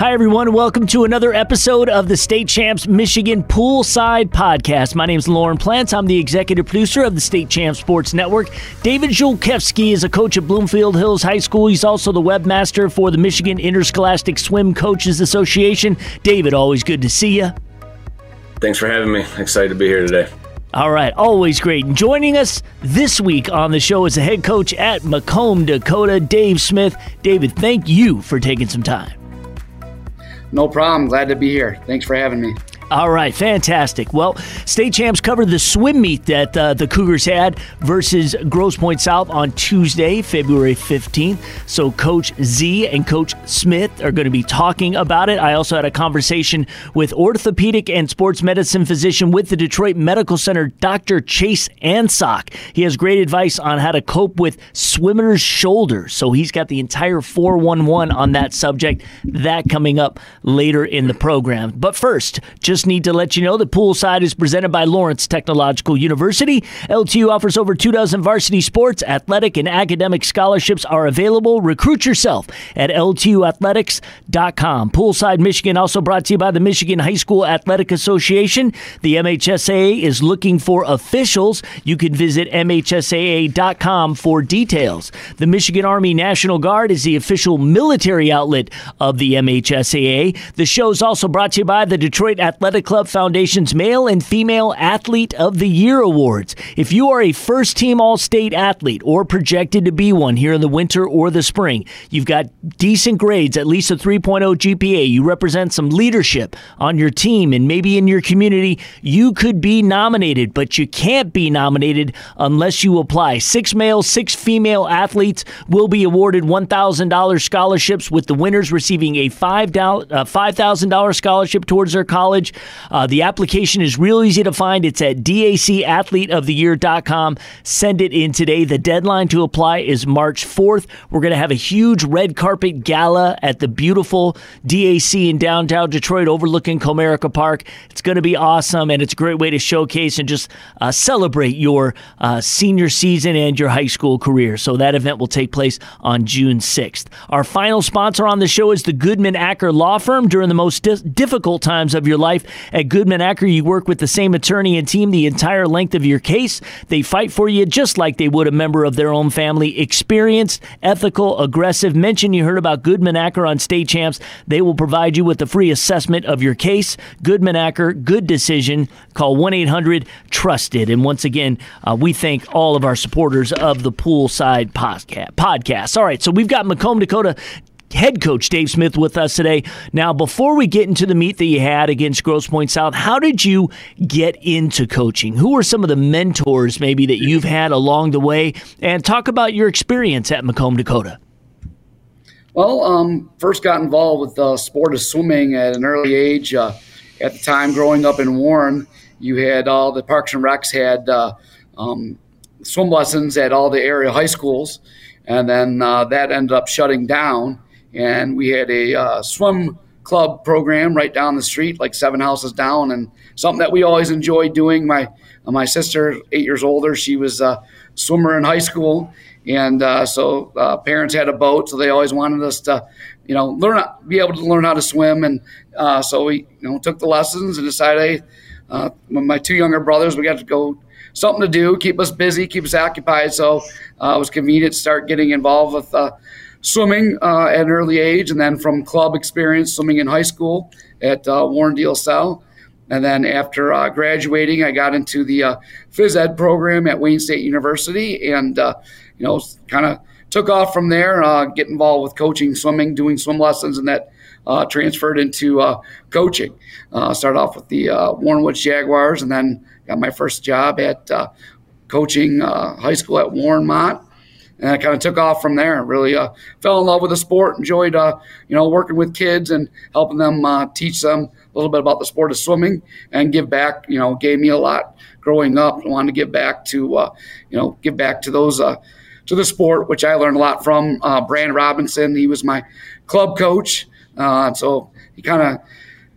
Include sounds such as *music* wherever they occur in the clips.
Hi, everyone. Welcome to another episode of the State Champs Michigan Poolside Podcast. My name is Lauren Plants. I'm the executive producer of the State Champs Sports Network. David Julkewski is a coach at Bloomfield Hills High School. He's also the webmaster for the Michigan Interscholastic Swim Coaches Association. David, always good to see you. Thanks for having me. Excited to be here today. All right, always great. And joining us this week on the show is the head coach at Macomb, Dakota, Dave Smith. David, thank you for taking some time. No problem. Glad to be here. Thanks for having me. All right, fantastic. Well, state champs covered the swim meet that uh, the Cougars had versus Grosse Pointe South on Tuesday, February 15th. So, Coach Z and Coach Smith are going to be talking about it. I also had a conversation with orthopedic and sports medicine physician with the Detroit Medical Center, Dr. Chase Ansock. He has great advice on how to cope with swimmer's shoulders. So, he's got the entire 411 on that subject. That coming up later in the program. But first, just just need to let you know that Poolside is presented by Lawrence Technological University. LTU offers over two dozen varsity sports, athletic, and academic scholarships are available. Recruit yourself at LTUathletics.com. Poolside, Michigan, also brought to you by the Michigan High School Athletic Association. The MHSAA is looking for officials. You can visit MHSAA.com for details. The Michigan Army National Guard is the official military outlet of the MHSAA. The show is also brought to you by the Detroit Athletic Athletic Club Foundation's Male and Female Athlete of the Year Awards. If you are a first team All State athlete or projected to be one here in the winter or the spring, you've got decent grades, at least a 3.0 GPA, you represent some leadership on your team and maybe in your community, you could be nominated, but you can't be nominated unless you apply. Six male, six female athletes will be awarded $1,000 scholarships, with the winners receiving a $5,000 uh, scholarship towards their college uh, the application is real easy to find. It's at dacathleteoftheyear.com. Send it in today. The deadline to apply is March 4th. We're going to have a huge red carpet gala at the beautiful DAC in downtown Detroit overlooking Comerica Park. It's going to be awesome, and it's a great way to showcase and just uh, celebrate your uh, senior season and your high school career. So that event will take place on June 6th. Our final sponsor on the show is the Goodman Acker Law Firm. During the most di- difficult times of your life, life. At Goodman Acker, you work with the same attorney and team the entire length of your case. They fight for you just like they would a member of their own family. Experienced, ethical, aggressive. Mention you heard about Goodman Acker on State Champs. They will provide you with a free assessment of your case. Goodman Acker, good decision. Call 1 800 Trusted. And once again, uh, we thank all of our supporters of the Poolside Podcast. All right, so we've got Macomb, Dakota head coach Dave Smith with us today. Now, before we get into the meet that you had against Grosse Pointe South, how did you get into coaching? Who are some of the mentors maybe that you've had along the way? And talk about your experience at Macomb, Dakota. Well, um, first got involved with the sport of swimming at an early age. Uh, at the time, growing up in Warren, you had all the Parks and Recs had uh, um, swim lessons at all the area high schools, and then uh, that ended up shutting down and we had a uh, swim club program right down the street, like seven houses down, and something that we always enjoyed doing. My uh, my sister, eight years older, she was a swimmer in high school, and uh, so uh, parents had a boat, so they always wanted us to, you know, learn be able to learn how to swim, and uh, so we you know took the lessons and decided, hey, uh, my two younger brothers, we got to go something to do, keep us busy, keep us occupied. So it was convenient to start getting involved with swimming uh, at an early age, and then from club experience, swimming in high school at uh, Warren De Salle. And then after uh, graduating, I got into the uh, phys ed program at Wayne State University, and uh, you know, kind of took off from there. Uh, get involved with coaching swimming, doing swim lessons, and that uh, transferred into coaching. started off with the Warren Woods Jaguars, and then got my first job at coaching high school at Warren Mott and I kind of took off from there. Really uh, fell in love with the sport. Enjoyed uh, you know working with kids and helping them uh, teach them a little bit about the sport of swimming and give back. You know, gave me a lot growing up. I wanted to give back to uh, you know give back to those uh, to the sport, which I learned a lot from. Uh, Brand Robinson, he was my club coach, so he kind of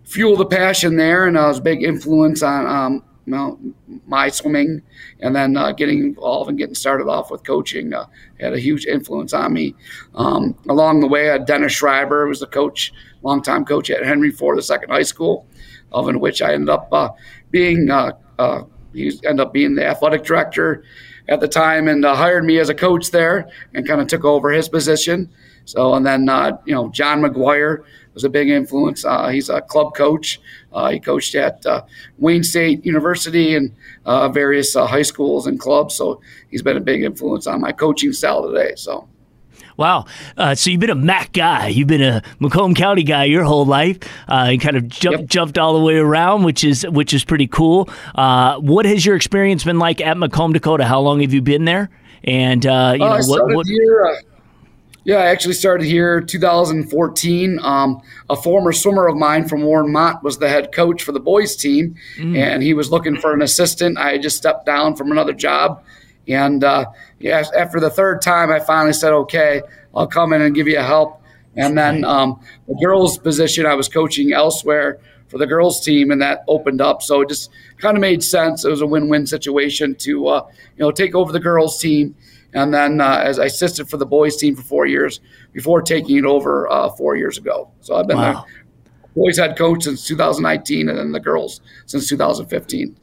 fueled the passion there, and uh, was a big influence on um, my swimming, and then uh, getting involved and getting started off with coaching uh, had a huge influence on me. Um, along the way, uh, Dennis Schreiber was the coach, longtime coach at Henry Ford II High School, of in which I ended up uh, being. Uh, uh, he ended up being the athletic director at the time and hired me as a coach there and kind of took over his position. So, and then, uh, you know, John McGuire was a big influence. Uh, he's a club coach. Uh, he coached at uh, Wayne State University and uh, various uh, high schools and clubs. So he's been a big influence on my coaching style today. So. Wow. Uh, so you've been a MAC guy. You've been a Macomb County guy your whole life. Uh, you kind of jump, yep. jumped all the way around, which is which is pretty cool. Uh, what has your experience been like at Macomb, Dakota? How long have you been there? And you know what? what here, yeah, I actually started here 2014. Um, a former swimmer of mine from Warren Mott was the head coach for the boys team, mm. and he was looking for an assistant. I just stepped down from another job, and uh, yeah, after the third time, I finally said, "Okay, I'll come in and give you a help." And then um, the girls' position, I was coaching elsewhere for the girls' team, and that opened up. So it just kind of made sense. It was a win-win situation to uh, you know take over the girls' team and then uh, as I assisted for the boys team for four years before taking it over uh, four years ago. So I've been wow. the boys head coach since 2019, and then the girls since 2015.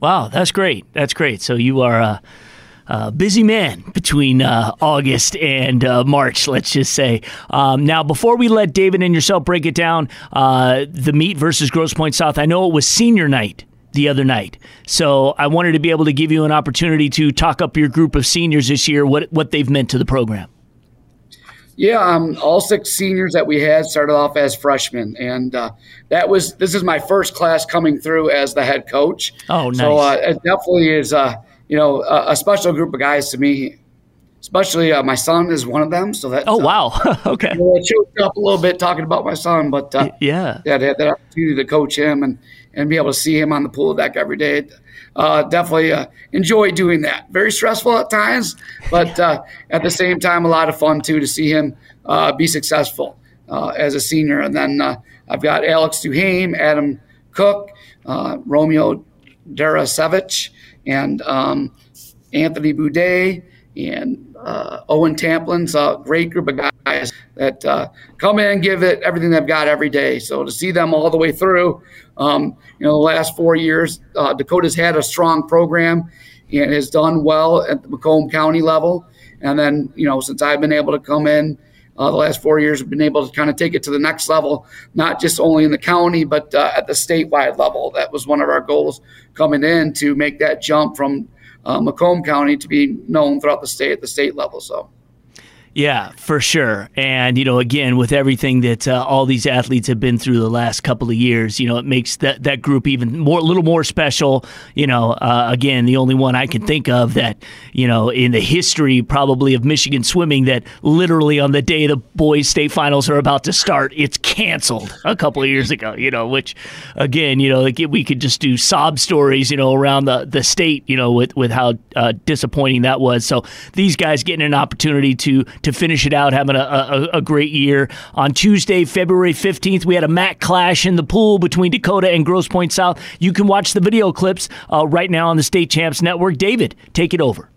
Wow, that's great. That's great. So you are a, busy man between uh, August and uh, March, let's just say. Um, now, before we let David and yourself break it down, uh, the meet versus Grosse Pointe South, I know it was senior night the other night. So I wanted to be able to give you an opportunity to talk up your group of seniors this year, what what they've meant to the program. Yeah, um, all six seniors that we had started off as freshmen, and uh, that was this is my first class coming through as the head coach. Oh, nice! So uh, it definitely is, uh, you know, a, a, special group of guys to me. Especially uh, my son is one of them. So that oh wow, *laughs* okay. You know, choked up a little bit talking about my son, but uh, yeah, yeah, had that opportunity to coach him and and be able to see him on the pool deck every day. Uh, definitely uh, enjoy doing that. Very stressful at times, but uh, at the same time, a lot of fun too to see him uh, be successful uh, as a senior. And then uh, I've got Alex Duhame, Adam Cook, Romeo Darasevich, and um, Anthony Boudet, and Owen Tamplin's a great group of guys that come in give it everything they've got every day. So to see them all the way through um, you know, the last four years, uh, Dakota's had a strong program and has done well at the Macomb County level. And then, you know, since I've been able to come in uh, the last four years, I've been able to kind of take it to the next level, not just only in the county, but uh, at the statewide level. That was one of our goals coming in to make that jump from uh, Uh, Macomb County to be known throughout the state at the state level. So. Yeah, for sure. And, you know, again, with everything that uh, all these athletes have been through the last couple of years, you know, it makes that, that group even more, a little more special. You know, uh, again, the only one I can think of that, you know, in the history probably of Michigan swimming that literally on the day the boys' state finals are about to start, it's canceled a couple of years ago, you know, which, again, you know, like we could just do sob stories, you know, around the, the state, you know, with, with how uh, disappointing that was. So these guys getting an opportunity to, to finish it out, having a, a, a great year. On Tuesday, February 15th, we had a MAC clash in the pool between Dakota and Grosse Pointe South. You can watch the video clips uh, right now on the State Champs Network. David, take it over.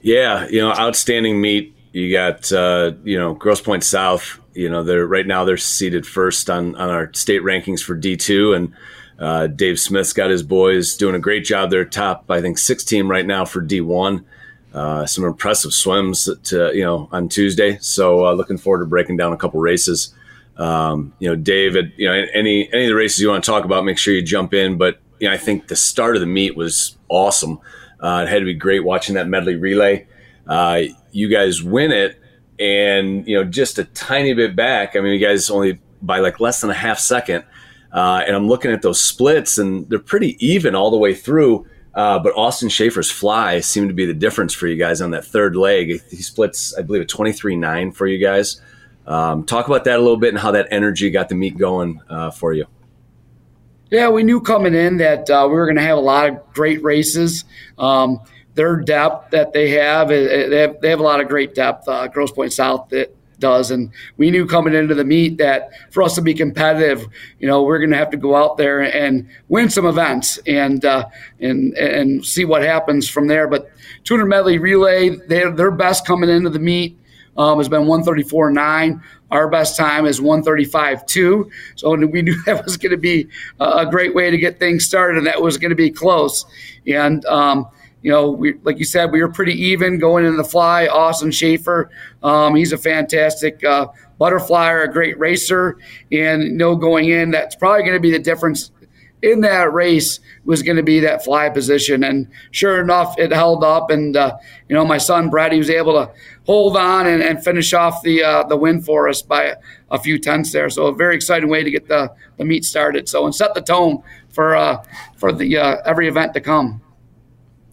Yeah, you know, outstanding meet. You got, uh, you know, Grosse Pointe South. You know, they're right now they're seated first on on our state rankings for D two, and uh, Dave Smith's got his boys doing a great job. They're top, I think, six team right now for D one. Uh, some impressive swims to, you know on Tuesday. So uh, looking forward to breaking down a couple races. Um, you know, David, you know, any any of the races you want to talk about, make sure you jump in. But you know, I think the start of the meet was awesome. Uh, it had to be great watching that medley relay. Uh, you guys win it, and you know, just a tiny bit back. I mean, you guys only by like less than a half second. Uh, and I'm looking at those splits, and they're pretty even all the way through. Uh, but Austin Schaefer's fly seemed to be the difference for you guys on that third leg. He splits, I believe, a 23 9 for you guys. Um, talk about that a little bit and how that energy got the meet going uh, for you. Yeah, we knew coming in that uh, we were going to have a lot of great races. Um, their depth that they have, they have, they have a lot of great depth. Uh, Grosse Pointe South that does. And we knew coming into the meet that for us to be competitive, you know, we're going to have to go out there and win some events and uh, and and see what happens from there. But 200 medley relay, they're their best coming into the meet. Um, has been 134.9. Our best time is 135.2. So we knew *laughs* that was going to be a great way to get things started, and that was going to be close. And um, you know, we, like you said, we were pretty even going in the fly. Austin Schaefer, um, he's a fantastic uh, butterflyer, a great racer, and you know, going in, that's probably going to be the difference in that race was going to be that fly position. And sure enough, it held up. And, uh, you know, my son, Brad, he was able to hold on and, and finish off the uh, the win for us by a, a, few tenths there. So a very exciting way to get the, the meet started. So, and set the tone for, uh, for the uh, every event to come.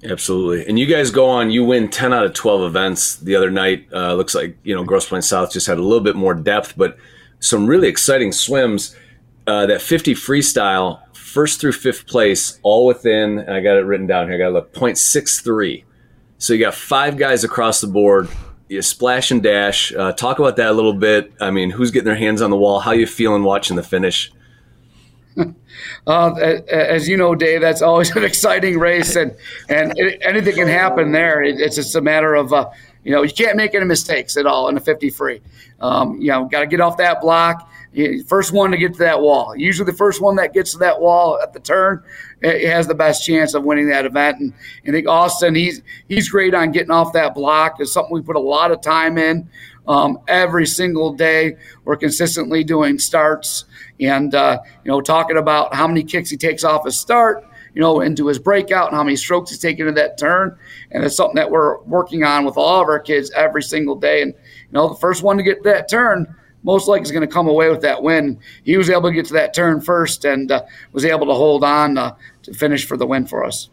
Absolutely. And you guys go on, you win 10 out of 12 events the other night. Uh, looks like, you know, Grosse Pointe South just had a little bit more depth, but some really exciting swims. Uh, that 50 freestyle, first through fifth place, all within, and I got it written down here, I got to look, 0.63. So you got five guys across the board. You splash and dash. Uh, talk about that a little bit. I mean, who's getting their hands on the wall? How you feeling watching the finish? *laughs* Uh, as you know, Dave, that's always *laughs* an exciting race, and and anything can happen there. It, it's just a matter of uh, you know you can't make any mistakes at all in a 50 free. Um, you know, got to get off that block. First one to get to that wall. Usually, the first one that gets to that wall at the turn it has the best chance of winning that event. And I think Austin, he's he's great on getting off that block. It's something we put a lot of time in. Um, every single day, we're consistently doing starts and uh, you know talking about how many kicks he takes off his start you know into his breakout and how many strokes he's taking to that turn and it's something that we're working on with all of our kids every single day and you know the first one to get that turn most likely is going to come away with that win. He was able to get to that turn first and uh, was able to hold on uh, to finish for the win for us.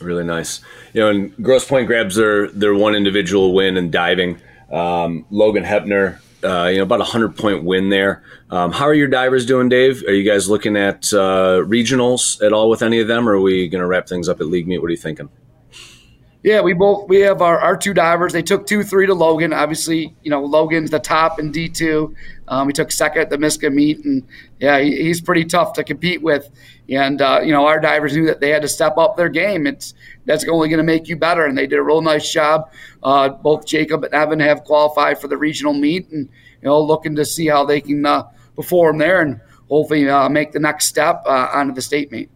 Really nice. You know, and Grosse Pointe grabs their their one individual win in diving. Um, Logan Hepner uh, you know, about a hundred point win there. Um, how are your divers doing, Dave? Are you guys looking at uh, regionals at all with any of them, or are we going to wrap things up at league meet? What are you thinking? Yeah, we both we have our, our two divers. They took two three to Logan. Obviously, you know Logan's the top in D two. Um, we took second at the MISCA meet, and yeah, he, he's pretty tough to compete with. And uh, you know our divers knew that they had to step up their game. It's that's only going to make you better, and they did a real nice job. Uh, both Jacob and Evan have qualified for the regional meet, and you know looking to see how they can uh, perform there, and hopefully uh, make the next step uh, onto the state meet.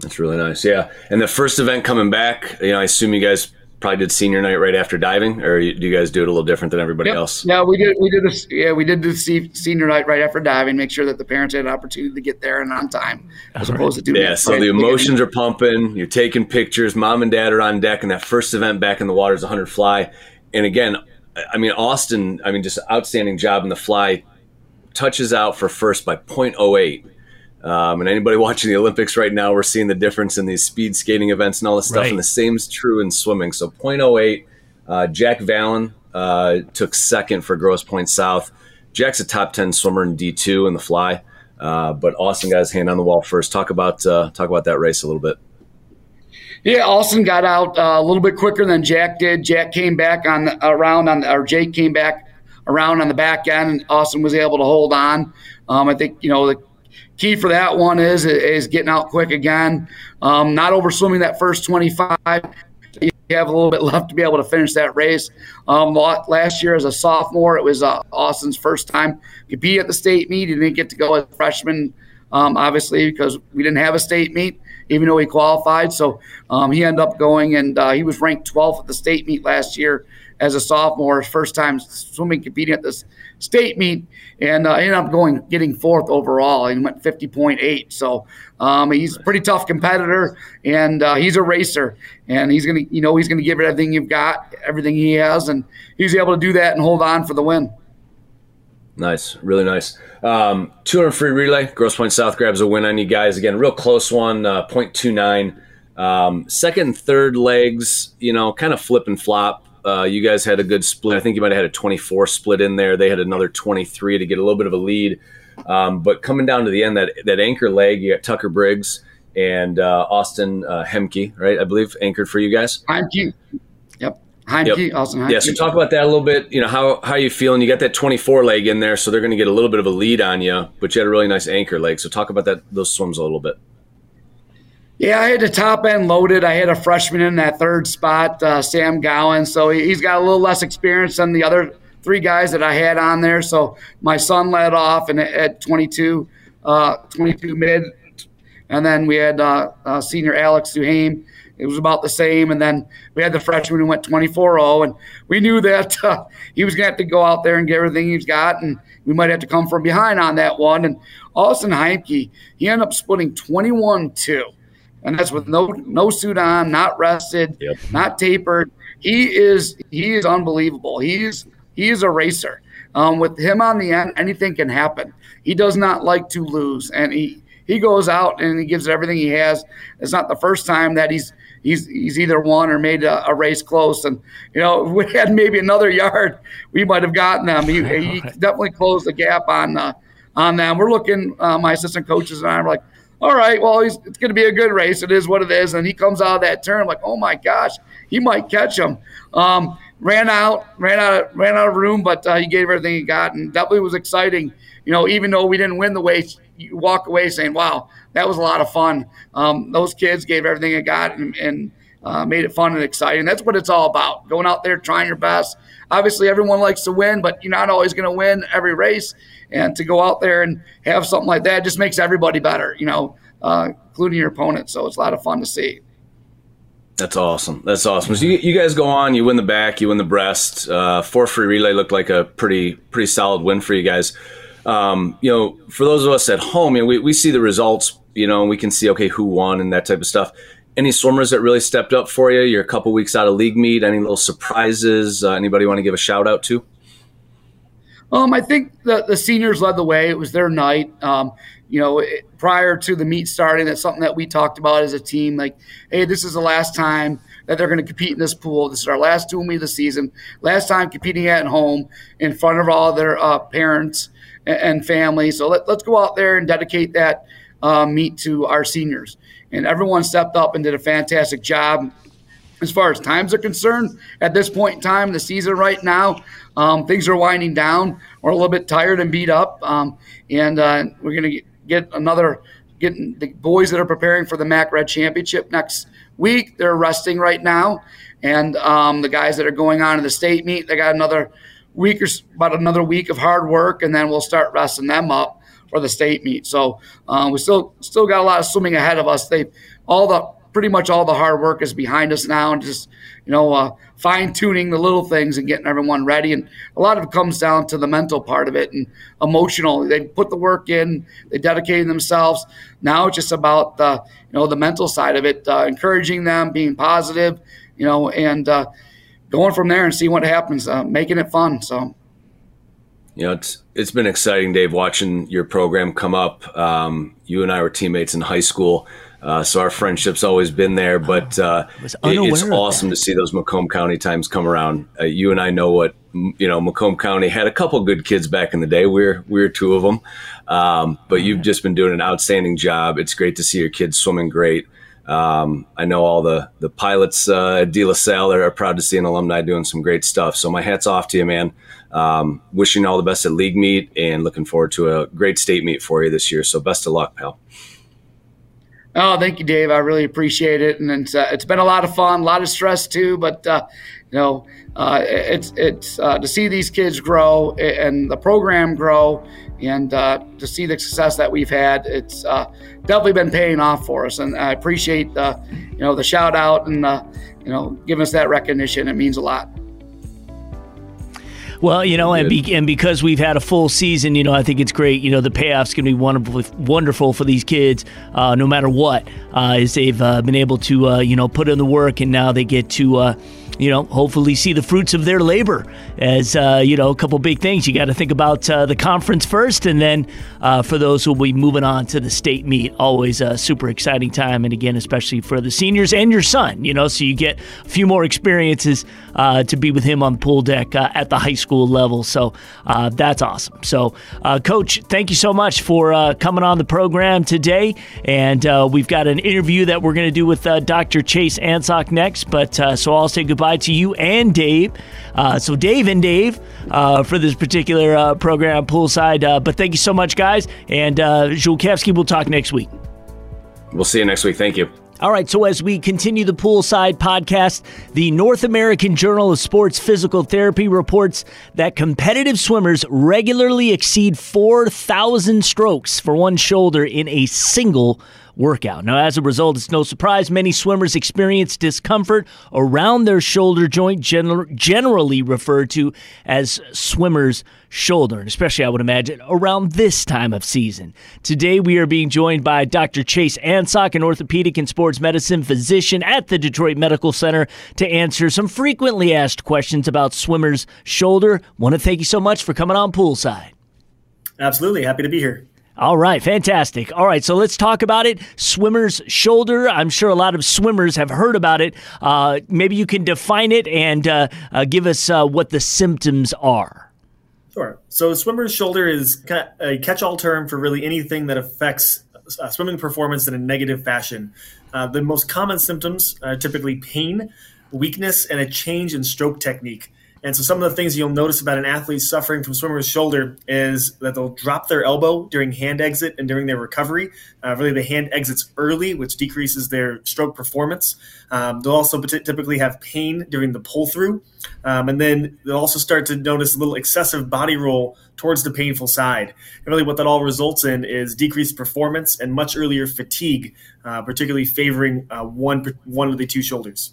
That's really nice. Yeah. And the first event coming back, you know, I assume you guys probably did senior night right after diving, or do you guys do it a little different than everybody yep. else? Yeah, we did. We did. A, yeah, we did the senior night right after diving. Make sure that the parents had an opportunity to get there and on time, as opposed to doing. Yeah. So right the emotions are pumping. You're taking pictures. Mom and dad are on deck, and that first event back in the water is 100 fly. And again, I mean Austin. I mean, just outstanding job in the fly. Touches out for first by 0.08 um, and anybody *laughs* watching the Olympics right now, we're seeing the difference in these speed skating events and all this stuff. Right. And the same is true in swimming. So 0.08, uh, Jack Valen uh, took second for Grosse Pointe South. Jack's a top 10 swimmer in D2 in the fly. Uh, but Austin got his hand on the wall first. Talk about uh, talk about that race a little bit. Yeah, Austin got out uh, a little bit quicker than Jack did. Jack came back on the, around on, or Jake came back around on the back end, and Austin was able to hold on. Um, I think you know the key for that one is is getting out quick again, um, not overswimming that first 25. You have a little bit left to be able to finish that race. Um, last year as a sophomore, it was uh, Austin's first time compete at the state meet. He didn't get to go as a freshman, um, obviously, because we didn't have a state meet, even though he qualified. So um, he ended up going, and uh, he was ranked 12th at the state meet last year as a sophomore, first time swimming competing at this state meet, and uh, ended up going getting fourth overall. He went 50.8. So um, he's a pretty tough competitor, and uh, he's a racer, and he's gonna, you know, he's gonna give it everything you've got, everything he has, and he's able to do that and hold on for the win. Nice, really nice. Um, 200 free relay. Grosse Pointe South grabs a win on you guys again. Real close one, uh, 0.29. Um, second third legs, you know, kind of flip and flop. Uh, you guys had a good split. I think you might have had a 24 split in there. They had another 23 to get a little bit of a lead. Um, but coming down to the end, that that anchor leg, you got Tucker Briggs and uh, Austin uh, Hemke, right? I believe anchored for you guys. Hemke. Yep. Heimke, yep. Austin Heimke. Yeah, so talk about that a little bit. You know, how how you feeling? You got that 24 leg in there, so they're going to get a little bit of a lead on you, but you had a really nice anchor leg. So talk about that those swims a little bit. Yeah, I had the top end loaded. I had a freshman in that third spot, uh, Sam Gowan. So he's got a little less experience than the other three guys that I had on there. So my son led off and at 22, uh, 22 mid, and then we had uh, uh, senior Alex Duhame it was about the same. And then we had the freshman who went 24 0, and we knew that uh, he was going to have to go out there and get everything he's got, and we might have to come from behind on that one. And Austin Heimke, he ended up splitting 21 2. And that's with no no suit on, not rested, yep. not tapered. He is he is unbelievable. He's he is a racer. Um, with him on the end, anything can happen. He does not like to lose, and he he goes out and he gives everything he has. It's not the first time that he's he's he's either won or made a, a, race close. And you know, *laughs* if we had maybe another yard, we might have gotten them. He, he *laughs* definitely closed the gap on uh, on them. We're looking. Uh, my assistant coaches and I are like, all right, well, it's going to be a good race. It is what it is. And he comes out of that turn like, oh my gosh, he might catch him. Um, ran out, ran out, ran out of room, but uh, he gave everything he got, and definitely was exciting. You know, even though we didn't win the race, you walk away saying, "Wow, that was a lot of fun." Um, those kids gave everything they got and, and uh, made it fun and exciting. That's what it's all about. Going out there, trying your best. Obviously, everyone likes to win, but you're not always going to win every race. And to go out there and have something like that just makes everybody better. You know, uh, including your opponent. So it's a lot of fun to see. That's awesome. That's awesome. So you, you guys go on, you win the back, you win the breast. Uh, four free relay looked like a pretty pretty solid win for you guys um, you know, for those of us at home, you know, we, we see the results, you know, and we can see, okay, who won and that type of stuff. Any swimmers that really stepped up for you? You're a couple weeks out of league meet. Any little surprises? Uh, anybody want to give a shout out to? Um, I think the, the seniors led the way. It was their night. Um, you know, it, prior to the meet starting, that's something that we talked about as a team. Like, hey, this is the last time that they're going to compete in this pool. This is our last tool meet of the season. Last time competing at home in front of all their uh, parents and, family. So let, us go out there and dedicate that uh, meet to our seniors. And everyone stepped up and did a fantastic job. As far as times are concerned, at this point in time in the season right now, um, things are winding down. We're a little bit tired and beat up, um, and uh, we're going to get another getting the boys that are preparing for the MAC Red Championship next week. They're resting right now, and um, the guys that are going on to the state meet, they got another week or about another week of hard work, and then we'll start resting them up for the state meet. So uh, we still still got a lot of swimming ahead of us. They all the pretty much all the hard work is behind us now, and just you know uh, fine tuning the little things and getting everyone ready. And a lot of it comes down to the mental part of it and emotional. They put the work in, they dedicated themselves. Now it's just about the you know the mental side of it, uh, encouraging them, being positive, you know, and uh, going from there and see what happens, uh, making it fun. So, you know, it's it's been exciting, Dave, watching your program come up. Um, you and I were teammates in high school. Uh, so our friendship's always been there, but uh, it, it's awesome to see those Macomb County times come around. Uh, you and I know what you know. Macomb County had a couple good kids back in the day. We're we're two of them, um, but you've just been doing an outstanding job. It's great to see your kids swimming great. Um, I know all the the pilots uh, at De La Salle are, are, proud to see an alumni doing some great stuff. So my hats off to you, man. Um, wishing all the best at league meet and looking forward to a great state meet for you this year. So best of luck, pal. Oh, thank you, Dave. I really appreciate it, and it's uh, it's been a lot of fun, a lot of stress too. But uh, you know, uh, it's it's uh, to see these kids grow and the program grow and uh, to see the success that we've had, it's uh, definitely been paying off for us. And I appreciate the, you know, the shout out and you know, giving us that recognition. It means a lot. Well, you know, and, be, and because we've had a full season, you know, I think it's great. You know, the payoff's going to be wonderful, wonderful for these kids, uh, no matter what, uh, as they've uh, been able to, uh, you know, put in the work, and now they get to uh, you know, hopefully see the fruits of their labor. As uh, you know, a couple big things you got to think about uh, the conference first, and then uh, for those who will be moving on to the state meet, always a super exciting time. And again, especially for the seniors and your son, you know, so you get a few more experiences uh, to be with him on pool deck uh, at the high school level. So uh, that's awesome. So, Coach, thank you so much for coming on the program today. And we've got an interview that we're going to do with Dr. Chase Ansock next. But so I'll say goodbye to you and Dave. Uh, so, Dave and Dave uh, for this particular uh, program, Poolside. Uh, but thank you so much, guys. And uh, we'll talk next week. We'll see you next week. Thank you. All right, so as we continue the poolside podcast, the North American Journal of Sports Physical Therapy reports that competitive swimmers regularly exceed 4,000 strokes for one shoulder in a single workout. Now, as a result, it's no surprise many swimmers experience discomfort around their shoulder joint, gener- generally referred to as swimmer's shoulder, and especially, I would imagine, around this time of season. Today, we are being joined by Dr. Chase Ansock, an orthopedic and sports medicine physician at the Detroit Medical Center, to answer some frequently asked questions about swimmer's shoulder. Want to thank you so much for coming on poolside. Absolutely. Happy to be here. All right, fantastic. All right, so let's talk about it. Swimmer's shoulder. I'm sure a lot of swimmers have heard about it. Uh, maybe you can define it and uh, uh, give us uh, what the symptoms are. Sure. So, swimmer's shoulder is a catch all term for really anything that affects uh, swimming performance in a negative fashion. Uh, the most common symptoms are typically pain, weakness, and a change in stroke technique. And so, some of the things you'll notice about an athlete suffering from swimmer's shoulder is that they'll drop their elbow during hand exit and during their recovery. Uh, really, the hand exits early, which decreases their stroke performance. Um, they'll also typically have pain during the pull through. Um, and then they'll also start to notice a little excessive body roll towards the painful side. And really, what that all results in is decreased performance and much earlier fatigue, uh, particularly favoring uh, one, one of the two shoulders.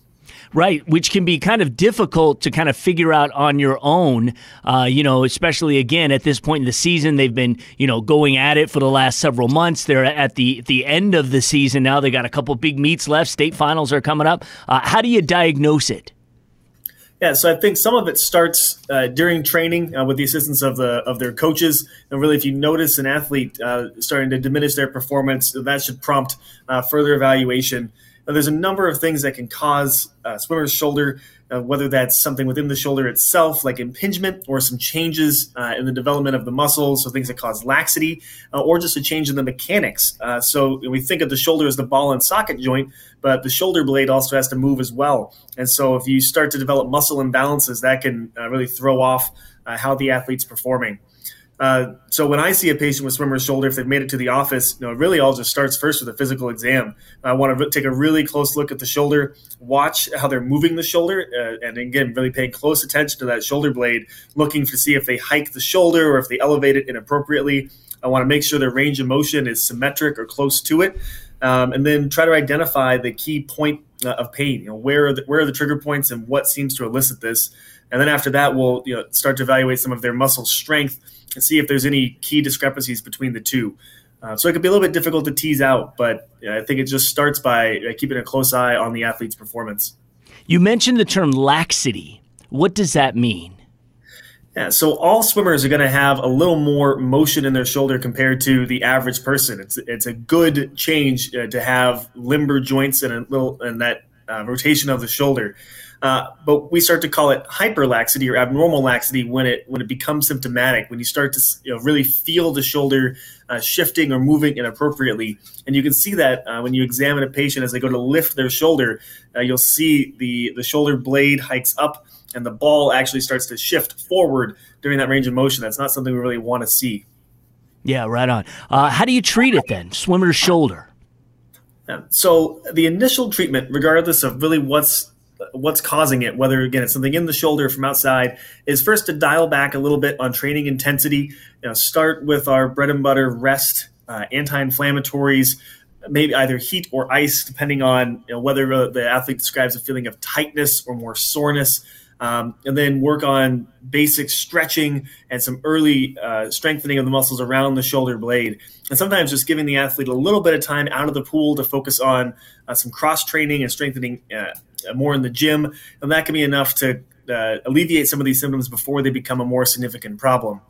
Right, which can be kind of difficult to kind of figure out on your own. Uh, you know, especially again at this point in the season, they've been you know going at it for the last several months. They're at the the end of the season now. They got a couple big meets left. State finals are coming up. Uh, how do you diagnose it? Yeah, so I think some of it starts uh, during training uh, with the assistance of the of their coaches, and really, if you notice an athlete uh, starting to diminish their performance, that should prompt uh, further evaluation. Now, there's a number of things that can cause uh, swimmer's shoulder, uh, whether that's something within the shoulder itself, like impingement, or some changes uh, in the development of the muscles, so things that cause laxity, uh, or just a change in the mechanics. Uh, so we think of the shoulder as the ball and socket joint, but the shoulder blade also has to move as well. And so if you start to develop muscle imbalances, that can uh, really throw off how the athlete's performing. Uh, so when I see a patient with swimmer's shoulder, if they've made it to the office, you know, it really all just starts first with a physical exam. I want to take a really close look at the shoulder, watch how they're moving the shoulder, uh, and again, really paying close attention to that shoulder blade, looking to see if they hike the shoulder or if they elevate it inappropriately. I want to make sure their range of motion is symmetric or close to it, um, and then try to identify the key point uh, of pain. You know, where are the, where are the trigger points and what seems to elicit this, and then after that, we'll you know start to evaluate some of their muscle strength and see if there's any key discrepancies between the two. Uh, so it could be a little bit difficult to tease out, but I think it just starts by uh, keeping a close eye on the athlete's performance. You mentioned the term laxity. What does that mean? Yeah, so all swimmers are going to have a little more motion in their shoulder compared to the average person. It's it's a good change uh, to have limber joints and a little and that uh, rotation of the shoulder. Uh, but we start to call it hyperlaxity or abnormal laxity when it when it becomes symptomatic. When you start to you know, really feel the shoulder uh, shifting or moving inappropriately, and you can see that uh, when you examine a patient as they go to lift their shoulder, uh, you'll see the the shoulder blade hikes up and the ball actually starts to shift forward during that range of motion. That's not something we really want to see. Yeah, right on. Uh, how do you treat it then? Swimmer's shoulder. So the initial treatment, regardless of really what's what's causing it, whether again it's something in the shoulder from outside, is first to dial back a little bit on training intensity. You know, start with our bread and butter rest, uh, anti-inflammatories, maybe either heat or ice, depending on you know, whether the athlete describes a feeling of tightness or more soreness. Um, and then work on basic stretching and some early uh, strengthening of the muscles around the shoulder blade. And sometimes just giving the athlete a little bit of time out of the pool to focus on uh, some cross training and strengthening uh, more in the gym. And that can be enough to uh, alleviate some of these symptoms before they become a more significant problem.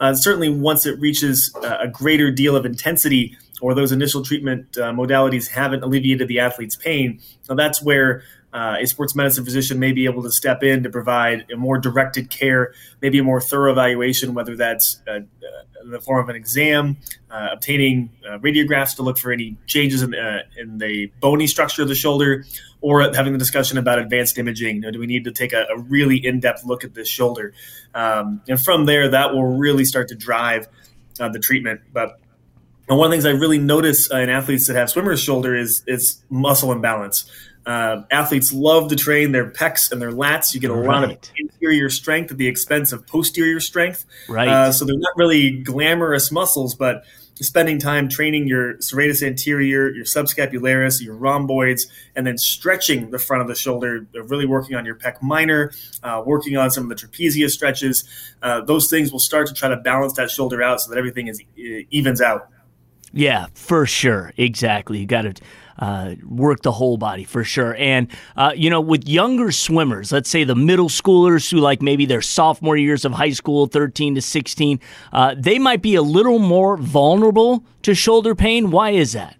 Uh, certainly, once it reaches uh, a greater deal of intensity, or those initial treatment modalities haven't alleviated the athlete's pain, now that's where uh, a sports medicine physician may be able to step in to provide a more directed care, maybe a more thorough evaluation, whether that's uh, uh in the form of an exam, uh, obtaining uh, radiographs to look for any changes in, in, the bony structure of the shoulder, or having the discussion about advanced imaging. You know, do we need to take a, a really in depth look at this shoulder? Um, and from there, that will really start to drive the treatment. But and one of the things I really notice in athletes that have swimmer's shoulder is is muscle imbalance. Uh, athletes love to train their pecs and their lats. You get a right. lot of anterior strength at the expense of posterior strength. Right. Uh, so they're not really glamorous muscles, but spending time training your serratus anterior, your subscapularis, your rhomboids, and then stretching the front of the shoulder, really working on your pec minor, uh, working on some of the trapezius stretches. Uh, those things will start to try to balance that shoulder out so that everything is evens out. Yeah, for sure. Exactly. You got to uh, work the whole body for sure. And, uh, you know, with younger swimmers, let's say the middle schoolers who like maybe their sophomore years of high school, 13 to 16, uh, they might be a little more vulnerable to shoulder pain. Why is that?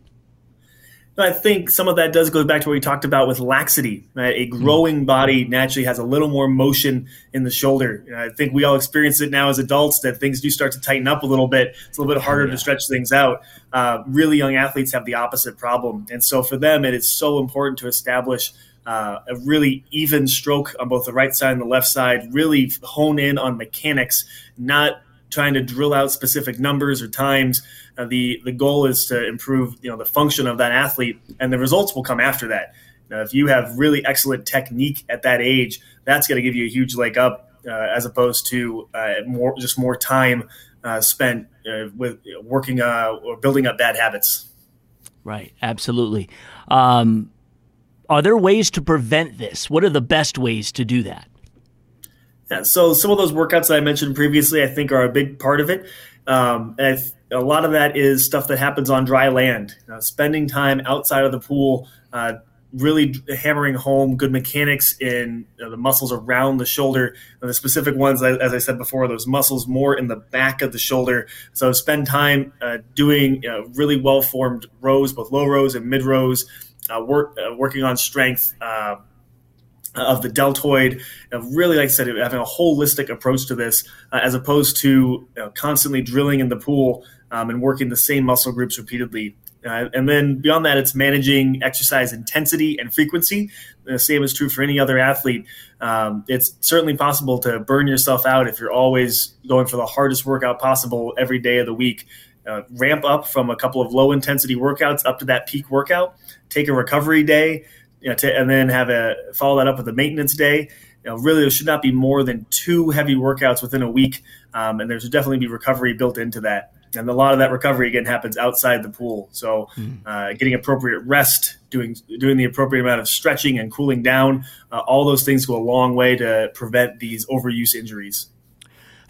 I think some of that does go back to what we talked about with laxity. Right? A growing body naturally has a little more motion in the shoulder. I think we all experience it now as adults that things do start to tighten up a little bit. It's a little bit harder yeah. to stretch things out. Uh, really young athletes have the opposite problem. And so for them, it is so important to establish uh, a really even stroke on both the right side and the left side, really hone in on mechanics, not trying to drill out specific numbers or times. Uh, the the goal is to improve you know the function of that athlete, and the results will come after that. Now, if you have really excellent technique at that age, that's going to give you a huge leg up uh, as opposed to uh, more just more time uh, spent uh, with working uh, or building up bad habits. Right, absolutely. Um, are there ways to prevent this? What are the best ways to do that? Yeah, so some of those workouts that I mentioned previously, I think, are a big part of it. Um, a lot of that is stuff that happens on dry land. spending time outside of the pool, uh, really hammering home good mechanics in you know, the muscles around the shoulder. And the specific ones, as I said before, those muscles more in the back of the shoulder. So spend time uh, doing you know, really well formed rows, both low rows and mid rows. Uh, work uh, working on strength uh, of the deltoid. really, like I said, having a holistic approach to this, uh, as opposed to you know, constantly drilling in the pool um, and working the same muscle groups repeatedly. Uh, and then beyond that, it's managing exercise intensity and frequency. The same is true for any other athlete. Um, it's certainly possible to burn yourself out if you're always going for the hardest workout possible every day of the week. Uh, ramp up from a couple of low intensity workouts up to that peak workout. Take a recovery day you know, to, and then have a follow that up with a maintenance day. You know, really, there should not be more than two heavy workouts within a week, um, and there should definitely be recovery built into that. And a lot of that recovery again happens outside the pool. So, mm. uh, getting appropriate rest, doing doing the appropriate amount of stretching and cooling down, uh, all those things go a long way to prevent these overuse injuries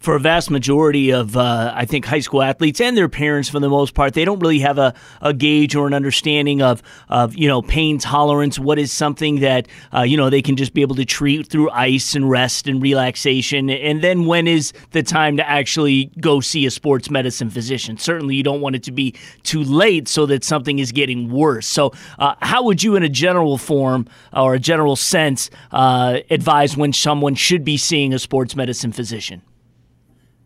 for a vast majority of, uh, I think, high school athletes and their parents, for the most part, they don't really have a, a gauge or an understanding of, of, you know, pain tolerance. What is something that, uh, you know, they can just be able to treat through ice and rest and relaxation? And then when is the time to actually go see a sports medicine physician? Certainly, you don't want it to be too late so that something is getting worse. So, uh, how would you, in a general form or a general sense, uh, advise when someone should be seeing a sports medicine physician?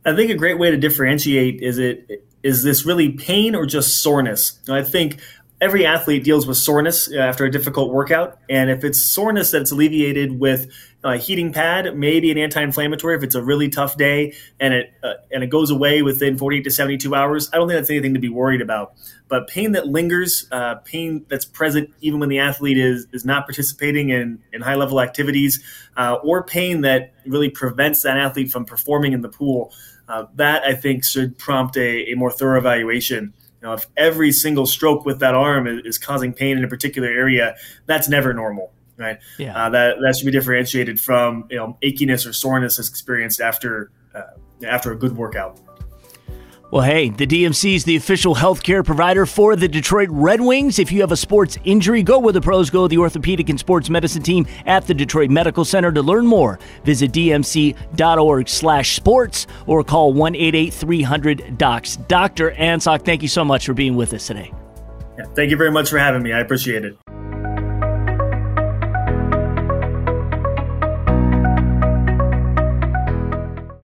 I think a great way to differentiate is it is this really pain or just soreness? I think every athlete deals with soreness after a difficult workout, and if it's soreness that's alleviated with a heating pad, maybe an anti-inflammatory if it's a really tough day, and it uh, and it goes away within 48 to 72 hours, I don't think that's anything to be worried about. But pain that lingers, uh, pain that's present even when the athlete is is not participating in in high level activities, uh, or pain that really prevents that athlete from performing in the pool. Uh, that I think should prompt a, a more thorough evaluation. You know, if every single stroke with that arm is, is, causing pain in a particular area, that's never normal, right? Yeah. Uh, that that should be differentiated from you know achiness or soreness that's experienced after uh, after a good workout. Well, hey, the DMC is the official healthcare provider for the Detroit Red Wings. If you have a sports injury, go where the pros go, the orthopedic and sports medicine team at the Detroit Medical Center. To learn more, visit dmc.org slash sports or call 1-888-300-DOCS. Dr. Ansock, thank you so much for being with us today. Yeah, thank you very much for having me. I appreciate it.